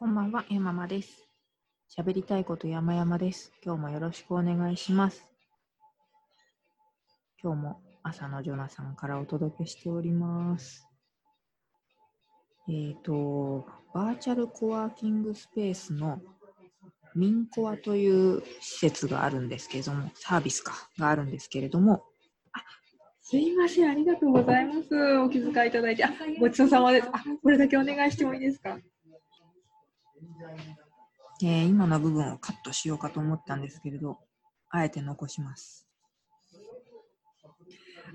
こんばんは、えままです。喋りたいこと山々です。今日もよろしくお願いします。今日も朝のジョナサンからお届けしております。えっ、と、バーチャルコワーキングスペースのミンコアという施設があるんですけれども、サービスか、があるんですけれども、あすいません、ありがとうございます。お気遣いいただいて、あごちそうさまです。あこれだけお願いしてもいいですか？えー今の部分をカットしようかと思ったんですけれど、あえて残します。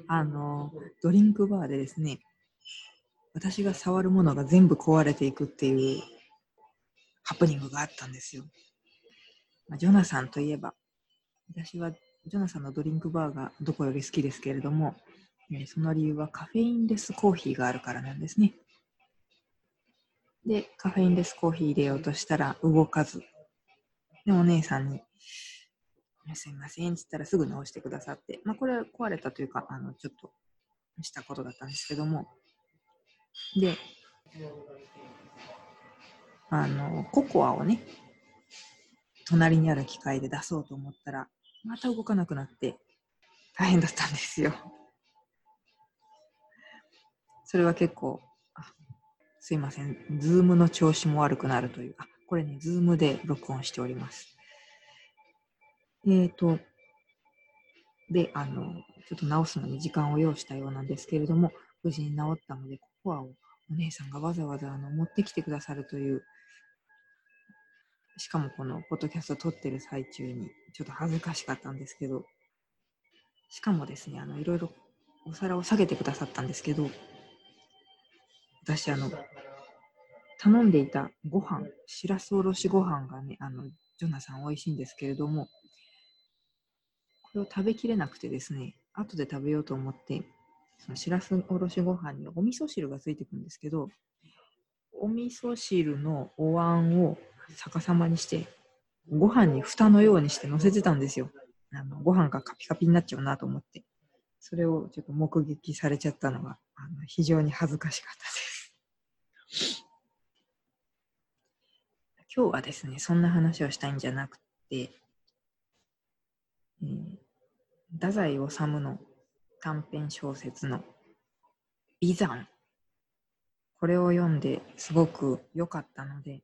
あの、ドリンクバーでですね、私が触るものが全部壊れていくっていうハプニングがあったんですよ。まあ、ジョナサンといえば、私はジョナサンのドリンクバーがどこより好きですけれども、えその理由はカフェインレスコーヒーがあるからなんですね。で、カフェインレスコーヒー入れようとしたら動かず。で、お姉さんに、すいません、つったらすぐ直してくださって、まあ、これは壊れたというか、あの、ちょっとしたことだったんですけども、で、あの、ココアをね、隣にある機械で出そうと思ったら、また動かなくなって、大変だったんですよ。それは結構、あすいません、 Zoom の調子も悪くなるという、あ、これね、 Zoom で録音しております。えーと、で、あの、ちょっと直すのに時間を要したようなんですけれども、無事に直ったので、ココアをお姉さんがわざわざあの持ってきてくださるという、しかもこのポッドキャスト撮ってる最中に、ちょっと恥ずかしかったんですけど、しかもですね、あの、いろいろお皿を下げてくださったんですけど、私、あの、頼んでいたご飯、しらすおろしご飯がね、あの、ジョナさん美味しいんですけれども、これを食べきれなくてですね、後で食べようと思って、そのしらすおろしご飯にお味噌汁がついてくるんですけど、お味噌汁のお椀を逆さまにして、ご飯に蓋のようにして乗せてたんですよ。あのご飯がカピカピになっちゃうなと思って。それをちょっと目撃されちゃったのがあの非常に恥ずかしかったです。今日はですね、そんな話をしたいんじゃなくて、えー太宰治の短編小説の「美山」これを読んですごく良かったので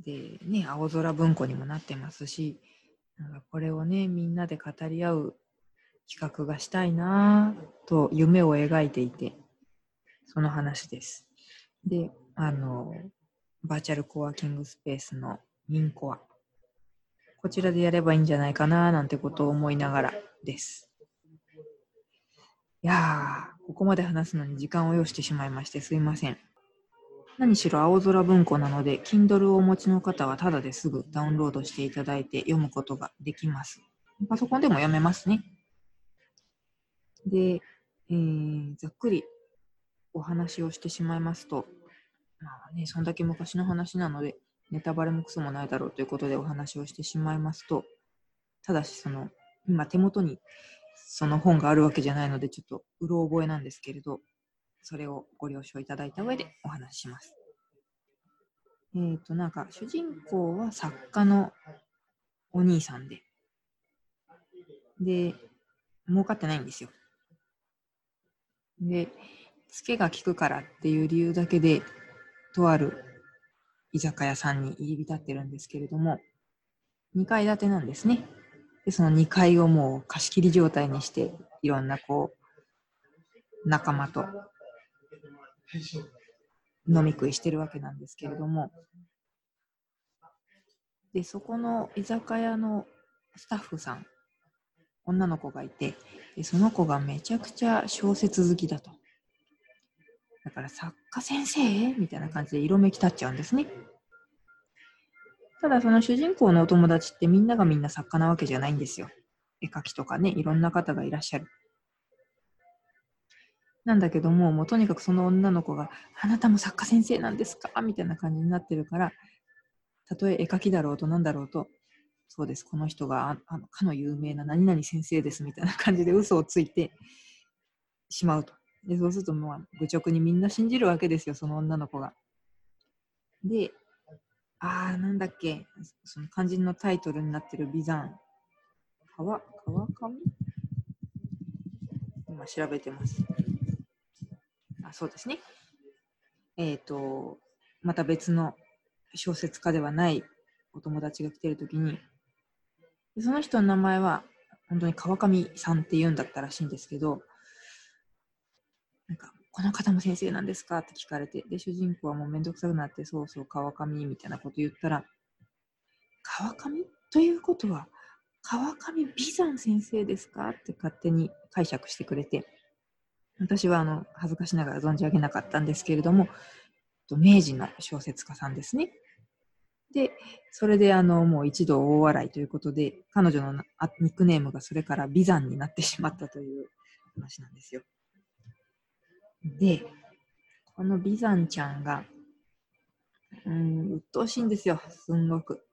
でね青空文庫にもなってますしなんかこれをねみんなで語り合う企画がしたいなぁと夢を描いていてその話です。であのバーチャルコワーキングスペースのミンコアこちらでやればいいんじゃないかななんてことを思いながらです。いやー、ここまで話すのに時間を要してしまいましてすいません。何しろ青空文庫なので、Kindle をお持ちの方はただですぐダウンロードしていただいて読むことができます。パソコンでも読めますね。で、えーざっくりお話をしてしまいますと、まあね、そんだけ昔の話なので、ネタバレもクソもないだろうということでお話をしてしまいますと、ただしその、今手元にその本があるわけじゃないので、ちょっとうろ覚えなんですけれど、それをご了承いただいた上でお話しします。えっ、と、なんか、主人公は作家のお兄さんで、で、儲かってないんですよ。で、ツケが効くからっていう理由だけで、とある居酒屋さんに入り浸ってるんですけれども、2階建てなんですね。で、その2階をもう貸し切り状態にして、いろんなこう、仲間と飲み食いしてるわけなんですけれども、で、そこの居酒屋のスタッフさん、女の子がいて、でその子がめちゃくちゃ小説好きだと。だから作家先生？みたいな感じで色めき立っちゃうんですね。ただその主人公のお友達ってみんながみんな作家なわけじゃないんですよ。絵描きとかね、いろんな方がいらっしゃる。なんだけども、もうとにかくその女の子が、あなたも作家先生なんですか？みたいな感じになってるから、たとえ絵描きだろうとなんだろうと、そうです、この人がああのかの有名な何々先生ですみたいな感じで嘘をついてしまうと。でそうするともう愚直にみんな信じるわけですよ、その女の子が。で、あー、なんだっけ、その肝心のタイトルになってる美山、川、川上？今調べてます。あ、そうですね。えっ、と、また別の小説家ではないお友達が来てるときに、その人の名前は本当に川上さんって言うんだったらしいんですけど、なんか、この方も先生なんですか？って聞かれて、で、主人公はもうめんどくさくなって、そうそう、川上みたいなこと言ったら、川上？ということは、川上美山先生ですか？って勝手に解釈してくれて、私はあの恥ずかしながら存じ上げなかったんですけれども、明治の小説家さんですね。で、それであのもう一度大笑いということで、彼女のニックネームがそれから美山になってしまったという話なんですよ。で、この美山ちゃんが、うん、鬱陶しいんですよ、すんごく。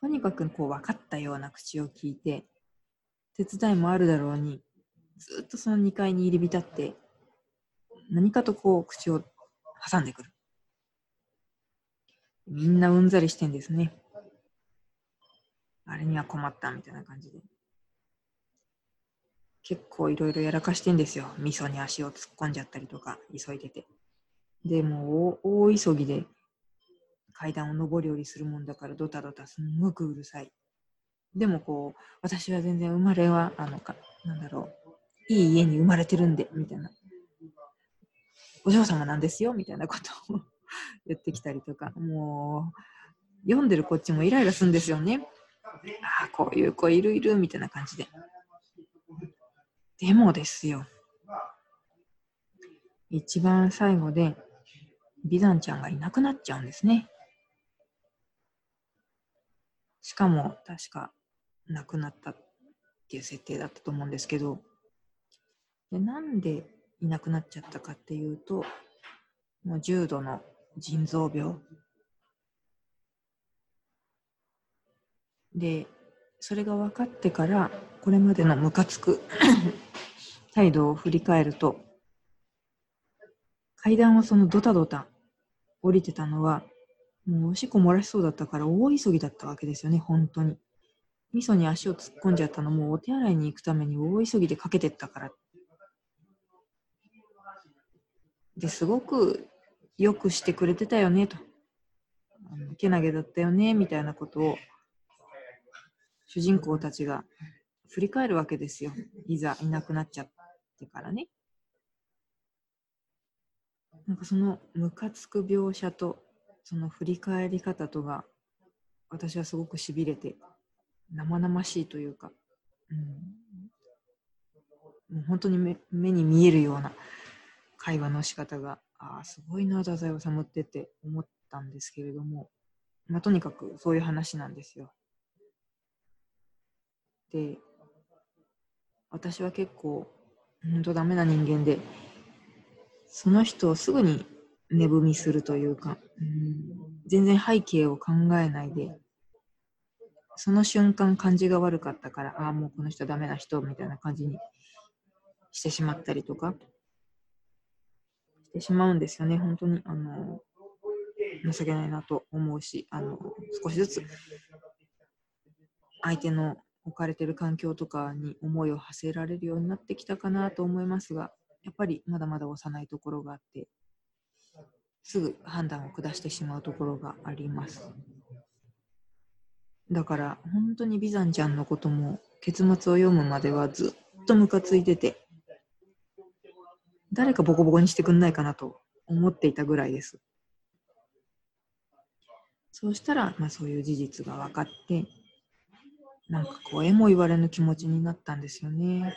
とにかくこう分かったような口を聞いて、手伝いもあるだろうに、ずっとその2階に入り浸って、何かとこう口を挟んでくる。みんなうんざりしてんですね。あれには困ったみたいな感じで。結構いろいろやらかしてんですよ。味噌に足を突っ込んじゃったりとか、急いでて。でも大大急ぎで階段を上り下りするもんだからドタドタすんごくうるさい。でもこう、私は全然生まれは、あのか、なんだろう、いい家に生まれてるんで、みたいな。お嬢様なんですよ、みたいなことを 言ってきたりとか、もう、読んでるこっちもイライラするんですよね。ああ、こういう子いるいる、みたいな感じで。でもですよ。一番最後で、美山ちゃんがいなくなっちゃうんですね。しかも、確か、亡くなったっていう設定だったと思うんですけど、でなんでいなくなっちゃったかっていうと、もう重度の腎臓病。で、それが分かってから、これまでのムカつく態度を振り返ると、階段をそのドタドタ降りてたのは、もうおしっこ漏らしそうだったから大急ぎだったわけですよね、本当に。味噌に足を突っ込んじゃったのもお手洗いに行くために大急ぎでかけてったから。ですごくよくしてくれてたよねと。あのけなげだったよねみたいなことを主人公たちが振り返るわけですよ。いざいなくなっちゃってからね。なんかそのムカつく描写とその振り返り方とが私はすごくしびれて生々しいというか、うん、もう本当に目目に見えるような会話の仕方がああすごいな太宰治ってって思ったんですけれども、まあ、とにかくそういう話なんですよ。で私は結構本当ダメな人間でその人をすぐに値踏みするというか、うん、全然背景を考えないでその瞬間感じが悪かったからああもうこの人ダメな人みたいな感じにしてしまったりとかしてしまうんですよね。本当にあの情けないなと思うしあの少しずつ相手の置かれてる環境とかに思いを馳せられるようになってきたかなと思いますがやっぱりまだまだ幼いところがあってすぐ判断を下してしまうところがあります。だから本当に美山ちゃんのことも結末を読むまではずっとムカついてて誰かボコボコにしてくんないかなと思っていたぐらいです。そうしたら、まあ、そういう事実が分かってなんかこうえも言われぬ気持ちになったんですよね。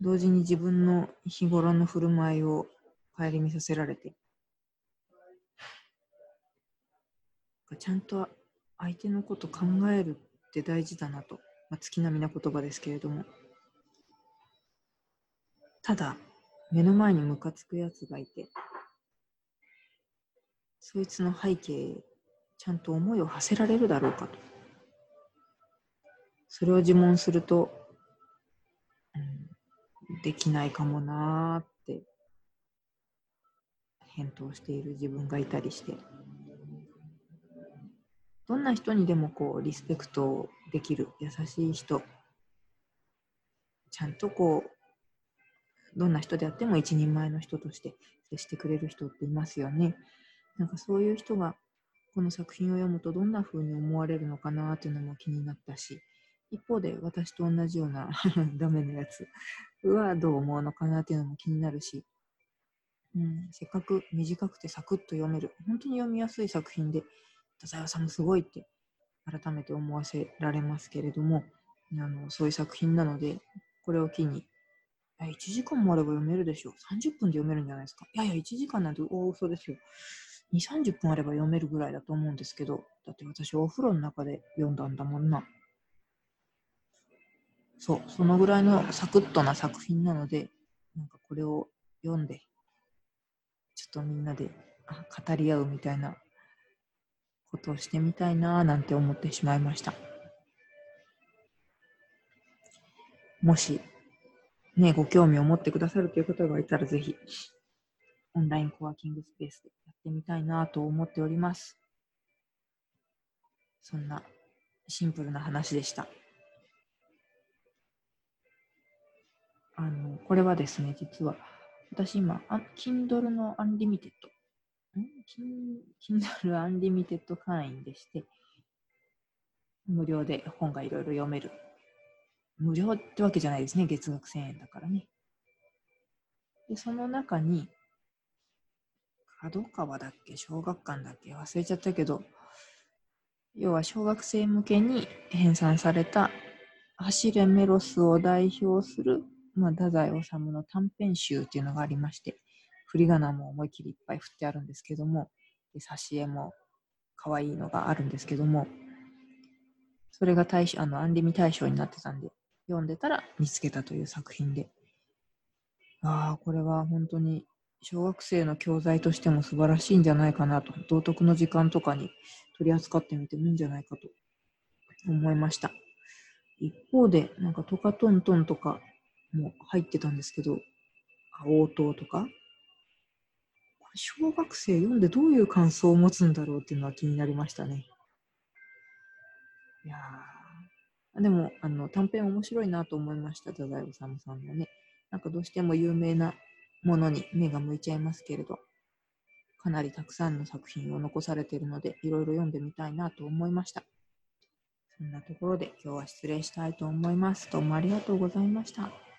同時に自分の日頃の振る舞いを顧みさせられて。ちゃんと相手のこと考えるって大事だなと、まあ、月並みな言葉ですけれども。ただ目の前にムカつくやつがいてそいつの背景ちゃんと思いを馳せられるだろうかと。それを自問すると、うん、できないかもなーって返答している自分がいたりして。どんな人にでもこうリスペクトできる優しい人。ちゃんとこうどんな人であっても一人前の人として接してくれる人っていますよね。なんかそういう人がこの作品を読むとどんな風に思われるのかなっていうのも気になったし。一方で私と同じような ダメなやつはどう思うのかなっていうのも気になるし、うん、せっかく短くてサクッと読める。本当に読みやすい作品で太宰治すごいって改めて思わせられますけれどもあのそういう作品なのでこれを機に1時間もあれば読めるでしょう。30分で読めるんじゃないですか。いやいや1時間なんて大嘘ですよ。2、30分あれば読めるぐらいだと思うんですけどだって私お風呂の中で読んだんだもんな。そうそのぐらいのサクッとな作品なのでなんかこれを読んでちょっとみんなで語り合うみたいなことをしてみたいななんて思ってしまいました。もし、ね、ご興味を持ってくださるという方がいたら、ぜひ、オンラインコワーキングスペースでやってみたいなと思っております。そんなシンプルな話でした。これはですね、実は、私今、Kindle のアンリミテッド Kindle Unlimited 会員でして、無料で本がいろいろ読める。無料ってわけじゃないですね。月額1000円だからね。で、その中に、角川だっけ？小学館だっけ？忘れちゃったけど、要は小学生向けに編纂された走れメロスを代表する、まあ、太宰治の短編集っていうのがありまして、振り仮名も思い切りいっぱい振ってあるんですけども、で挿絵も可愛いのがあるんですけども、それが対象あのアンリミ対象になってたんで、読んでたら見つけたという作品で、ああ、これは本当に小学生の教材としても素晴らしいんじゃないかなと、道徳の時間とかに取り扱ってみてもいいんじゃないかと思いました。一方で、なんかトカトントンとかも入ってたんですけど、応答とか、小学生読んでどういう感想を持つんだろうっていうのは気になりましたね。いやでもあの短編面白いなと思いました、太宰治さんのね。なんかどうしても有名なものに目が向いちゃいますけれど、かなりたくさんの作品を残されているので、いろいろ読んでみたいなと思いました。そんなところで今日は失礼したいと思います。どうもありがとうございました。